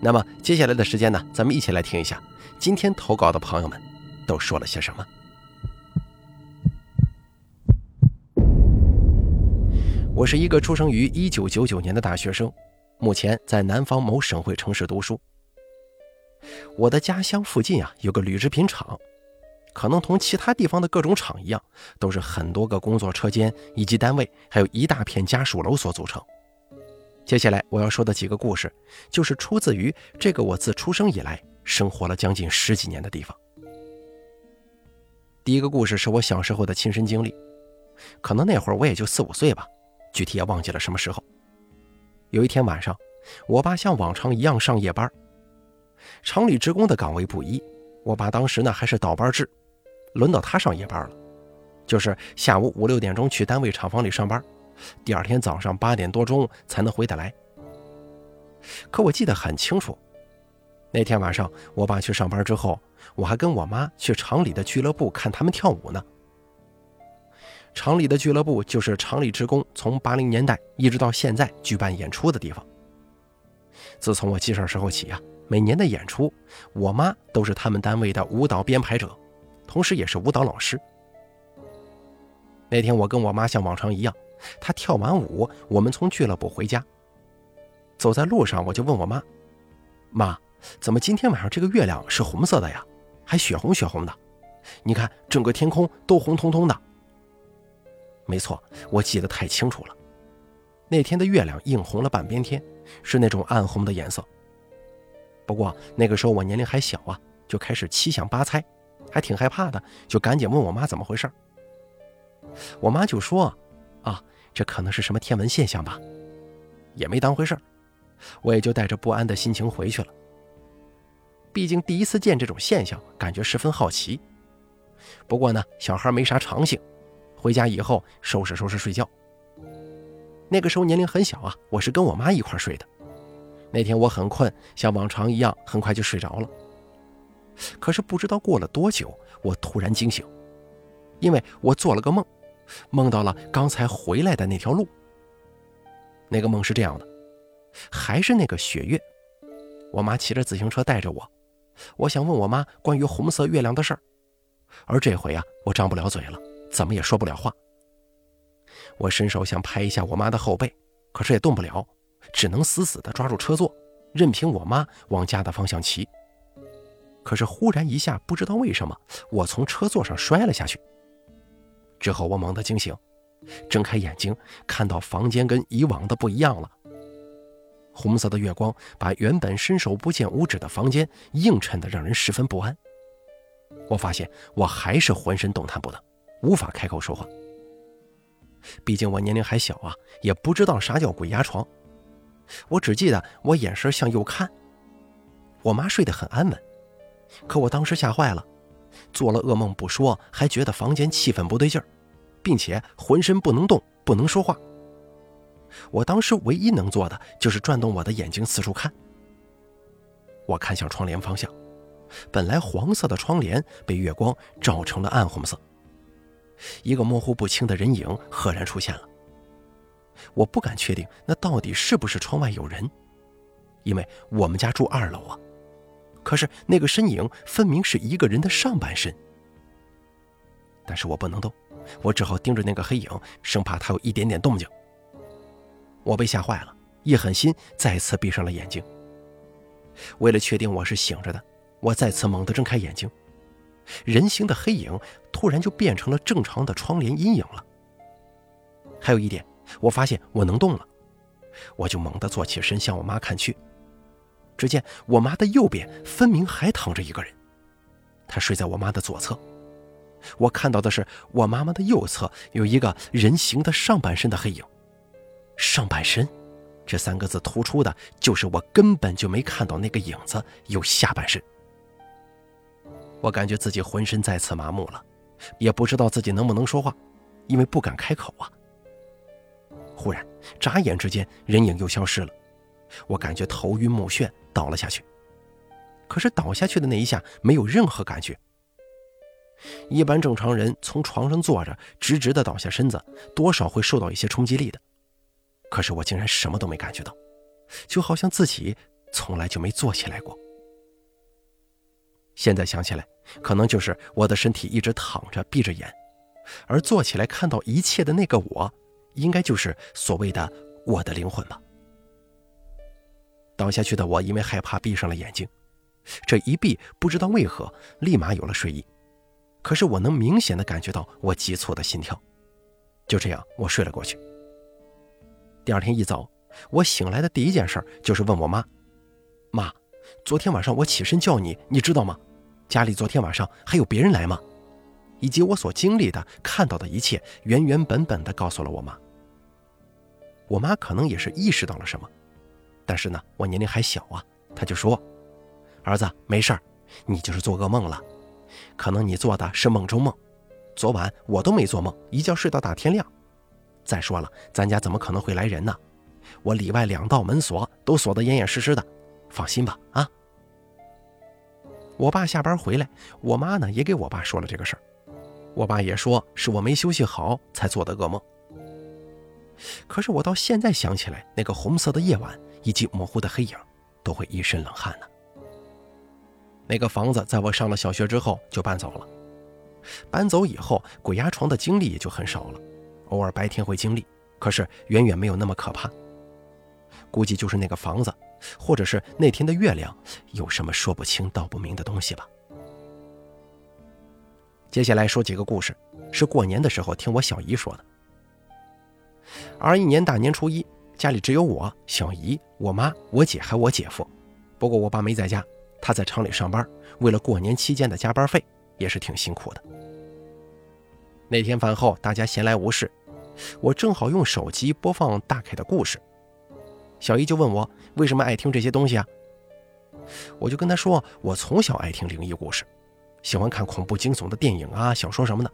那么接下来的时间呢，咱们一起来听一下今天投稿的朋友们都说了些什么。我是一个出生于一九九九年的大学生，目前在南方某省会城市读书。我的家乡附近啊有个铝制品厂，可能同其他地方的各种厂一样，都是很多个工作车间以及单位，还有一大片家属楼所组成。接下来我要说的几个故事，就是出自于这个我自出生以来生活了将近十几年的地方。第一个故事是我小时候的亲身经历，可能那会儿我也就四五岁吧，具体也忘记了什么时候。有一天晚上，我爸像往常一样上夜班，厂里职工的岗位不一，我爸当时呢还是倒班制，轮到他上夜班了，就是下午五六点钟去单位厂房里上班。第二天早上八点多钟才能回得来。可我记得很清楚，那天晚上我爸去上班之后，我还跟我妈去厂里的俱乐部看他们跳舞呢。厂里的俱乐部就是厂里职工从八零年代一直到现在举办演出的地方。自从我记事时候起啊，每年的演出，我妈都是他们单位的舞蹈编排者，同时也是舞蹈老师。那天我跟我妈像往常一样。他跳完舞，我们从俱乐部回家。走在路上，我就问我妈：“妈，怎么今天晚上这个月亮是红色的呀？还血红血红的？你看整个天空都红彤彤的。”没错，我记得太清楚了。那天的月亮映红了半边天，是那种暗红的颜色。不过那个时候我年龄还小啊，就开始七想八猜，还挺害怕的，就赶紧问我妈怎么回事。我妈就说。啊，这可能是什么天文现象吧，也没当回事儿，我也就带着不安的心情回去了。毕竟第一次见这种现象，感觉十分好奇。不过呢，小孩没啥长性，回家以后收拾收拾睡觉。那个时候年龄很小啊，我是跟我妈一块睡的。那天我很困，像往常一样，很快就睡着了。可是不知道过了多久，我突然惊醒，因为我做了个梦。梦到了刚才回来的那条路。那个梦是这样的，还是那个雪月。我妈骑着自行车带着我，我想问我妈关于红色月亮的事儿，而这回啊，我张不了嘴了，怎么也说不了话。我伸手想拍一下我妈的后背，可是也动不了，只能死死地抓住车座，任凭我妈往家的方向骑。可是忽然一下，不知道为什么，我从车座上摔了下去。之后我猛地惊醒，睁开眼睛，看到房间跟以往的不一样了。红色的月光把原本伸手不见五指的房间映衬得让人十分不安。我发现我还是浑身动弹不得，无法开口说话。毕竟我年龄还小啊，也不知道啥叫鬼压床。我只记得我眼神向右看，我妈睡得很安稳，可我当时吓坏了。做了噩梦不说，还觉得房间气氛不对劲儿，并且浑身不能动，不能说话。我当时唯一能做的就是转动我的眼睛四处看。我看向窗帘方向，本来黄色的窗帘被月光照成了暗红色，一个模糊不清的人影赫然出现了。我不敢确定那到底是不是窗外有人，因为我们家住二楼啊。可是那个身影分明是一个人的上半身，但是我不能动，我只好盯着那个黑影，生怕他有一点点动静。我被吓坏了，一狠心再次闭上了眼睛。为了确定我是醒着的，我再次猛地睁开眼睛，人形的黑影突然就变成了正常的窗帘阴影了。还有一点，我发现我能动了，我就猛地坐起身向我妈看去。只见我妈的右边分明还躺着一个人，他睡在我妈的左侧。我看到的是我妈妈的右侧有一个人形的上半身的黑影。上半身，这三个字突出的就是我根本就没看到那个影子有下半身。我感觉自己浑身再次麻木了，也不知道自己能不能说话，因为不敢开口啊。忽然，眨眼之间，人影又消失了，我感觉头晕目眩，倒了下去。可是倒下去的那一下，没有任何感觉。一般正常人从床上坐着，直直的倒下身子，多少会受到一些冲击力的。可是我竟然什么都没感觉到，就好像自己从来就没坐起来过。现在想起来，可能就是我的身体一直躺着闭着眼，而坐起来看到一切的那个我，应该就是所谓的我的灵魂吧。倒下去的我因为害怕闭上了眼睛，这一闭不知道为何立马有了睡意，可是我能明显的感觉到我急促的心跳。就这样，我睡了过去。第二天一早，我醒来的第一件事就是问我妈：“妈，昨天晚上我起身叫你，你知道吗？家里昨天晚上还有别人来吗？”以及我所经历的、看到的一切，原原本本的告诉了我妈。我妈可能也是意识到了什么，但是呢，我年龄还小啊，她就说：“儿子，没事儿，你就是做噩梦了，可能你做的是梦中梦。昨晚我都没做梦，一觉睡到大天亮。”再说了，咱家怎么可能会来人呢？我里外两道门锁都锁得严严实实的，放心吧。啊！我爸下班回来，我妈呢也给我爸说了这个事儿，我爸也说是我没休息好才做的噩梦。可是我到现在想起来，那个红色的夜晚以及模糊的黑影，都会一身冷汗呢。那个房子在我上了小学之后就搬走了，搬走以后鬼压床的经历也就很少了。偶尔白天会经历，可是远远没有那么可怕。估计就是那个房子，或者是那天的月亮，有什么说不清道不明的东西吧。接下来说几个故事，是过年的时候听我小姨说的。二一年大年初一，家里只有我、小姨、我妈、我姐还有我姐夫，不过我爸没在家，他在厂里上班，为了过年期间的加班费，也是挺辛苦的。那天饭后，大家闲来无事，我正好用手机播放大凯的故事。小姨就问我为什么爱听这些东西啊？我就跟她说，我从小爱听灵异故事，喜欢看恐怖惊悚的电影啊、小说什么的。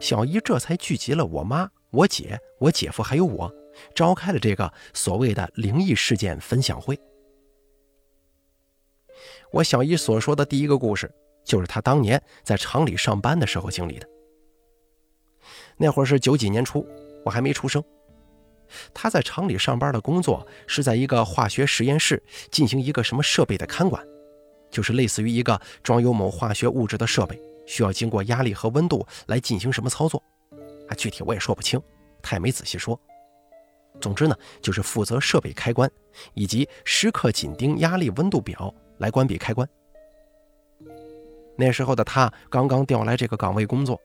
小姨这才聚集了我妈、我姐、我姐夫还有我，召开了这个所谓的灵异事件分享会。我小姨所说的第一个故事，就是她当年在厂里上班的时候经历的。那会儿是九几年初，我还没出生。她在厂里上班的工作是在一个化学实验室进行一个什么设备的看管，就是类似于一个装有某化学物质的设备，需要经过压力和温度来进行什么操作，啊，具体我也说不清，她也没仔细说。总之呢，就是负责设备开关，以及时刻紧盯压力温度表来关闭开关。那时候的他刚刚调来这个岗位工作。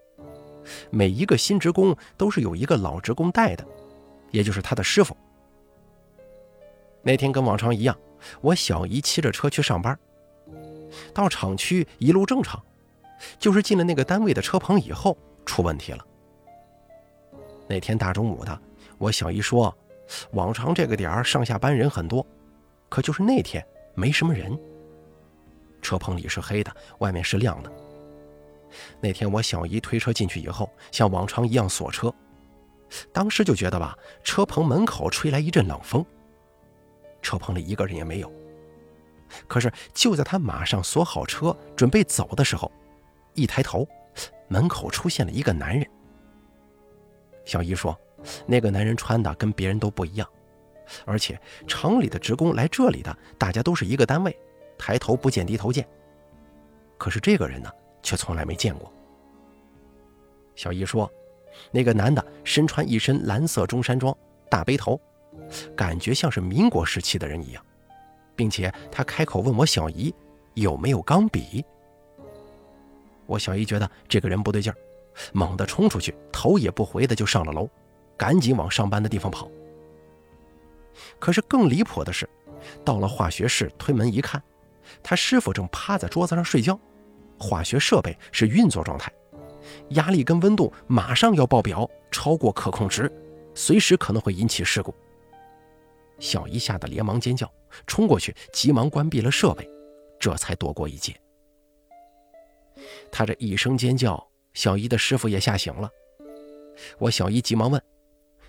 每一个新职工都是有一个老职工带的，也就是他的师傅。那天跟往常一样，我小姨骑着车去上班，到厂区一路正常，就是进了那个单位的车棚以后出问题了。那天大中午的，我小姨说，往常这个点儿上下班人很多，可就是那天没什么人。车棚里是黑的，外面是亮的。那天我小姨推车进去以后，像往常一样锁车，当时就觉得吧，车棚门口吹来一阵冷风。车棚里一个人也没有。可是就在他马上锁好车准备走的时候，一抬头，门口出现了一个男人。小姨说，那个男人穿的跟别人都不一样，而且厂里的职工来这里的，大家都是一个单位，抬头不见低头见。可是这个人呢？却从来没见过。小姨说，那个男的身穿一身蓝色中山装，大背头，感觉像是民国时期的人一样，并且他开口问我小姨有没有钢笔。我小姨觉得这个人不对劲儿，猛地冲出去，头也不回的就上了楼，赶紧往上班的地方跑。可是更离谱的是，到了化学室，推门一看，他师傅正趴在桌子上睡觉。化学设备是运作状态，压力跟温度马上要爆表，超过可控值，随时可能会引起事故。小姨吓得连忙尖叫，冲过去急忙关闭了设备，这才躲过一劫。他这一声尖叫，小姨的师傅也吓醒了。我小姨急忙问：“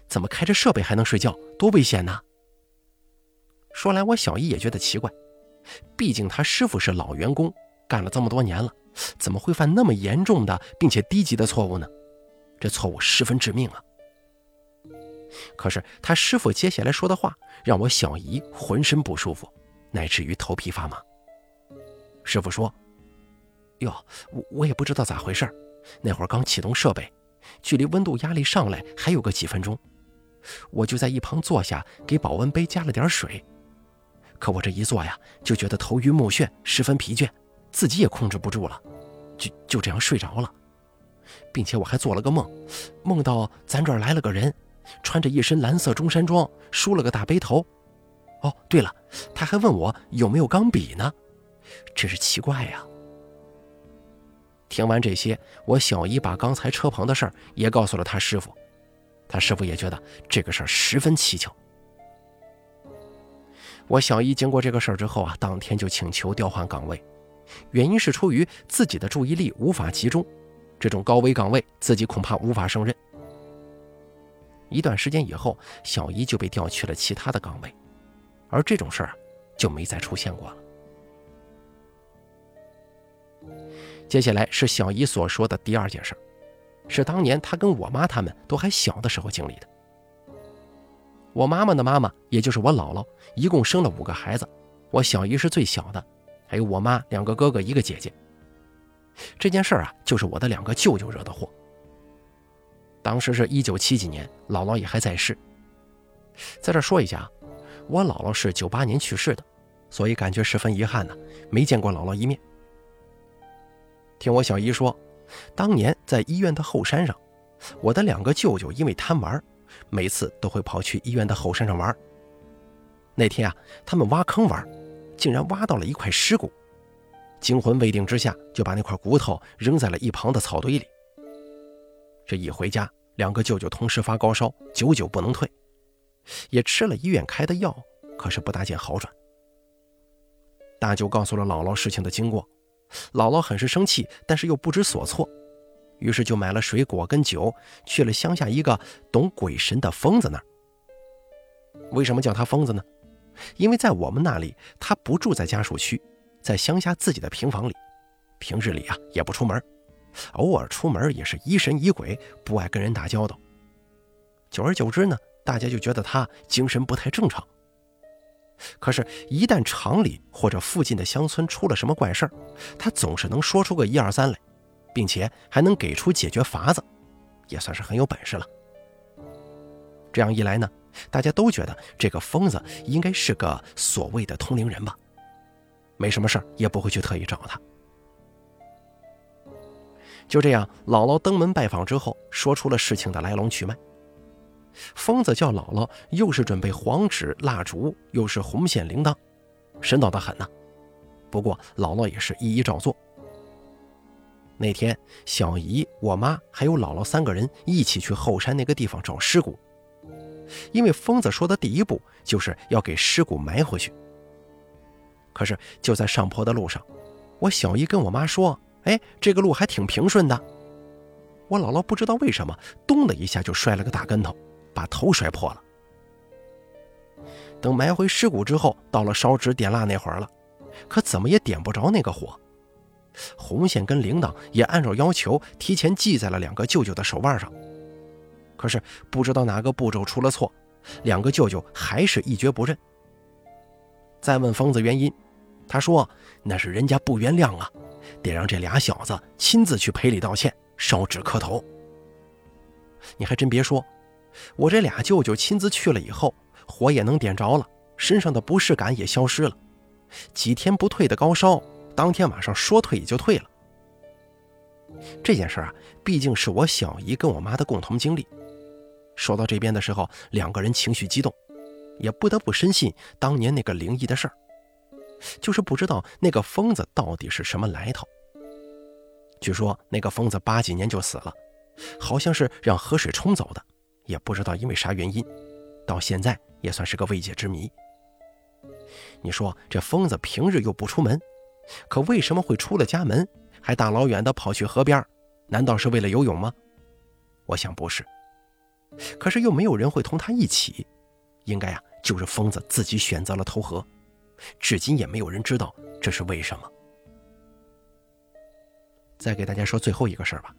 怎么开着设备还能睡觉？多危险呐！”说来我小姨也觉得奇怪，毕竟他师傅是老员工，干了这么多年了，怎么会犯那么严重的并且低级的错误呢？这错误十分致命啊！可是他师傅接下来说的话，让我小姨浑身不舒服，乃至于头皮发麻。师傅说：“哟，我我也不知道咋回事那会儿刚启动设备。”距离温度压力上来还有个几分钟，我就在一旁坐下，给保温杯加了点水。可我这一坐呀，就觉得头晕目眩，十分疲倦，自己也控制不住了，就就这样睡着了，并且我还做了个梦，梦到咱这儿来了个人，穿着一身蓝色中山装，梳了个大背头。哦，对了，他还问我有没有钢笔呢，真是奇怪呀。听完这些，我小姨把刚才车棚的事儿也告诉了他师傅，他师傅也觉得这个事儿十分蹊跷。我小姨经过这个事儿之后啊，当天就请求调换岗位，原因是出于自己的注意力无法集中，这种高危岗位自己恐怕无法胜任。一段时间以后，小姨就被调去了其他的岗位，而这种事儿就没再出现过了。接下来是小姨所说的第二件事，是当年她跟我妈他们都还小的时候经历的。我妈妈的妈妈，也就是我姥姥，一共生了五个孩子，我小姨是最小的，还有我妈两个哥哥一个姐姐。这件事儿啊，就是我的两个舅舅惹的祸。当时是一九七几年，姥姥也还在世。在这说一下啊，我姥姥是九八年去世的，所以感觉十分遗憾呢，没见过姥姥一面。听我小姨说，当年在医院的后山上，我的两个舅舅因为贪玩，每次都会跑去医院的后山上玩。那天啊，他们挖坑玩，竟然挖到了一块尸骨，惊魂未定之下，就把那块骨头扔在了一旁的草堆里。这一回家，两个舅舅同时发高烧，久久不能退，也吃了医院开的药，可是不大见好转。大舅告诉了姥姥事情的经过。姥姥很是生气，但是又不知所措，于是就买了水果跟酒，去了乡下一个懂鬼神的疯子那儿。为什么叫他疯子呢？因为在我们那里，他不住在家属区，在乡下自己的平房里，平日里啊也不出门，偶尔出门也是疑神疑鬼，不爱跟人打交道。久而久之呢，大家就觉得他精神不太正常。可是，一旦厂里或者附近的乡村出了什么怪事儿，他总是能说出个一二三来，并且还能给出解决法子，也算是很有本事了。这样一来呢，大家都觉得这个疯子应该是个所谓的通灵人吧，没什么事儿也不会去特意找他。就这样，姥姥登门拜访之后，说出了事情的来龙去脉。疯子叫姥姥，又是准备黄纸蜡烛，又是红线铃铛，神叨的很呐。不过姥姥也是一一照做。那天，小姨、我妈还有姥姥三个人一起去后山那个地方找尸骨，因为疯子说的第一步就是要给尸骨埋回去。可是就在上坡的路上，我小姨跟我妈说：“哎，这个路还挺平顺的。”我姥姥不知道为什么，咚的一下就摔了个大跟头。把头摔破了。等埋回尸骨之后，到了烧纸点蜡那会儿了，可怎么也点不着那个火。红线跟铃铛也按照要求提前系在了两个舅舅的手腕上，可是不知道哪个步骤出了错，两个舅舅还是一蹶不振。再问疯子原因，他说那是人家不原谅啊，得让这俩小子亲自去赔礼道歉、烧纸磕头。你还真别说。我这俩舅舅亲自去了以后，火也能点着了，身上的不适感也消失了，几天不退的高烧，当天晚上说退也就退了。这件事啊，毕竟是我小姨跟我妈的共同经历。说到这边的时候，两个人情绪激动，也不得不深信当年那个灵异的事儿，就是不知道那个疯子到底是什么来头。据说那个疯子八几年就死了，好像是让河水冲走的。也不知道因为啥原因，到现在也算是个未解之谜。你说这疯子平日又不出门，可为什么会出了家门，还大老远的跑去河边？难道是为了游泳吗？我想不是。可是又没有人会同他一起，应该啊，就是疯子自己选择了投河。至今也没有人知道这是为什么。再给大家说最后一个事儿吧，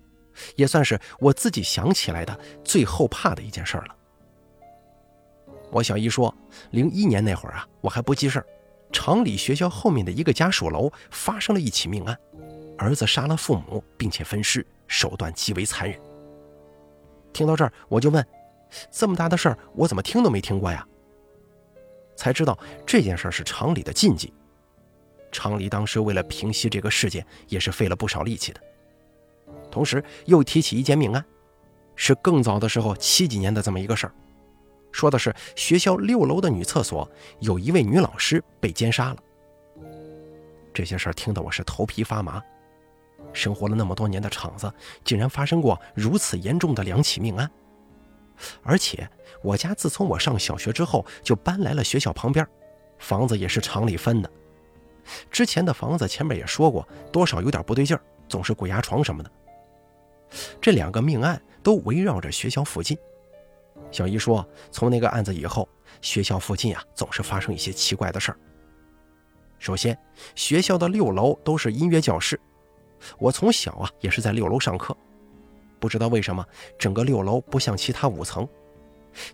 也算是我自己想起来的最后怕的一件事了。我小姨说，零一年那会儿啊，我还不记事儿，厂里学校后面的一个家属楼发生了一起命案，儿子杀了父母并且分尸，手段极为残忍。听到这儿，我就问：这么大的事儿，我怎么听都没听过呀？才知道这件事是厂里的禁忌。厂里当时为了平息这个事件，也是费了不少力气的。同时又提起一件命案，是更早的时候七几年的这么一个事儿，说的是学校六楼的女厕所有一位女老师被奸杀了。这些事儿听得我是头皮发麻。生活了那么多年的厂子，竟然发生过如此严重的两起命案。而且我家自从我上小学之后，就搬来了学校旁边，房子也是厂里分的。之前的房子前面也说过，多少有点不对劲，总是鬼压床什么的。这两个命案都围绕着学校附近。小姨说，从那个案子以后，学校附近啊总是发生一些奇怪的事儿。首先，学校的六楼都是音乐教室。我从小啊也是在六楼上课，不知道为什么整个六楼不像其他五层，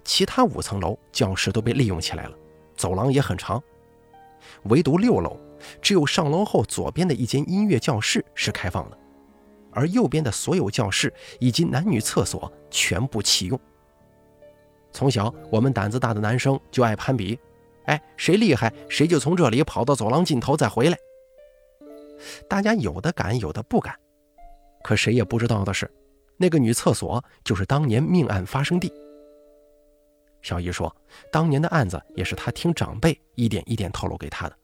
其他五层楼教室都被利用起来了，走廊也很长，唯独六楼只有上楼后左边的一间音乐教室是开放的，而右边的所有教室以及男女厕所全部弃用。从小我们胆子大的男生就爱攀比，哎，谁厉害谁就从这里跑到走廊尽头再回来。大家有的敢，有的不敢。可谁也不知道的是，那个女厕所就是当年命案发生地。小姨说，当年的案子也是她听长辈一点一点透露给她的。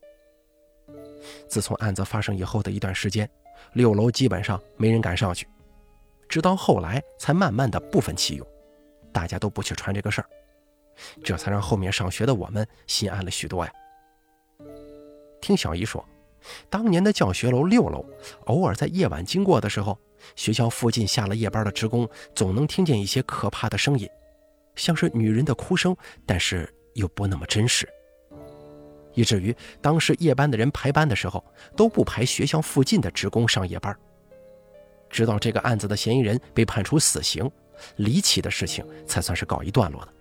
自从案子发生以后的一段时间，六楼基本上没人敢上去，直到后来才慢慢的部分弃用，大家都不去传这个事儿，这才让后面上学的我们心安了许多呀。听小姨说。当年的教学楼六楼，偶尔在夜晚经过的时候，学校附近下了夜班的职工总能听见一些可怕的声音，像是女人的哭声，但是又不那么真实。以至于当时夜班的人排班的时候都不排学校附近的职工上夜班。直到这个案子的嫌疑人被判处死刑，离奇的事情才算是告一段落的。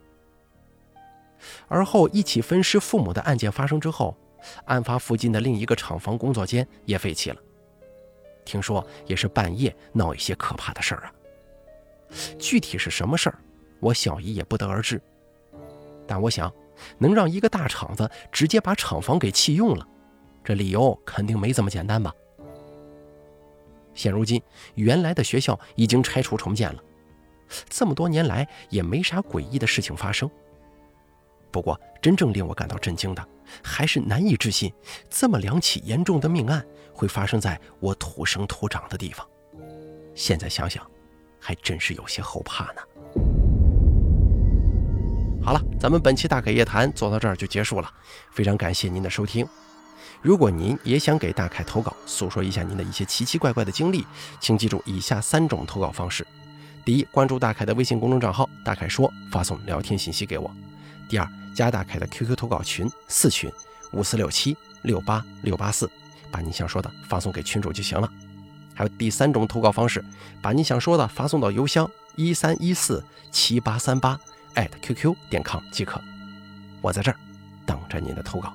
而后一起分尸父母的案件发生之后。案发附近的另一个厂房工作间也废弃了，听说也是半夜闹一些可怕的事儿啊。具体是什么事儿，我小姨也不得而知。但我想，能让一个大厂子直接把厂房给弃用了，这理由肯定没这么简单吧？现如今，原来的学校已经拆除重建了，这么多年来也没啥诡异的事情发生。不过，真正令我感到震惊的，还是难以置信，这么两起严重的命案会发生在我土生土长的地方。现在想想，还真是有些后怕呢。好了，咱们本期大凯夜谈做到这儿就结束了，非常感谢您的收听。如果您也想给大凯投稿，诉说一下您的一些奇奇怪怪的经历，请记住以下三种投稿方式：第一，关注大凯的微信公众账号“大凯说”，发送聊天信息给我；第二，加大凯的 QQ 投稿群四群五四六七六八六八四，把你想说的发送给群主就行了。还有第三种投稿方式，把你想说的发送到邮箱一三一四七八三八艾特 @QQ 点 com 即可。我在这儿等着您的投稿。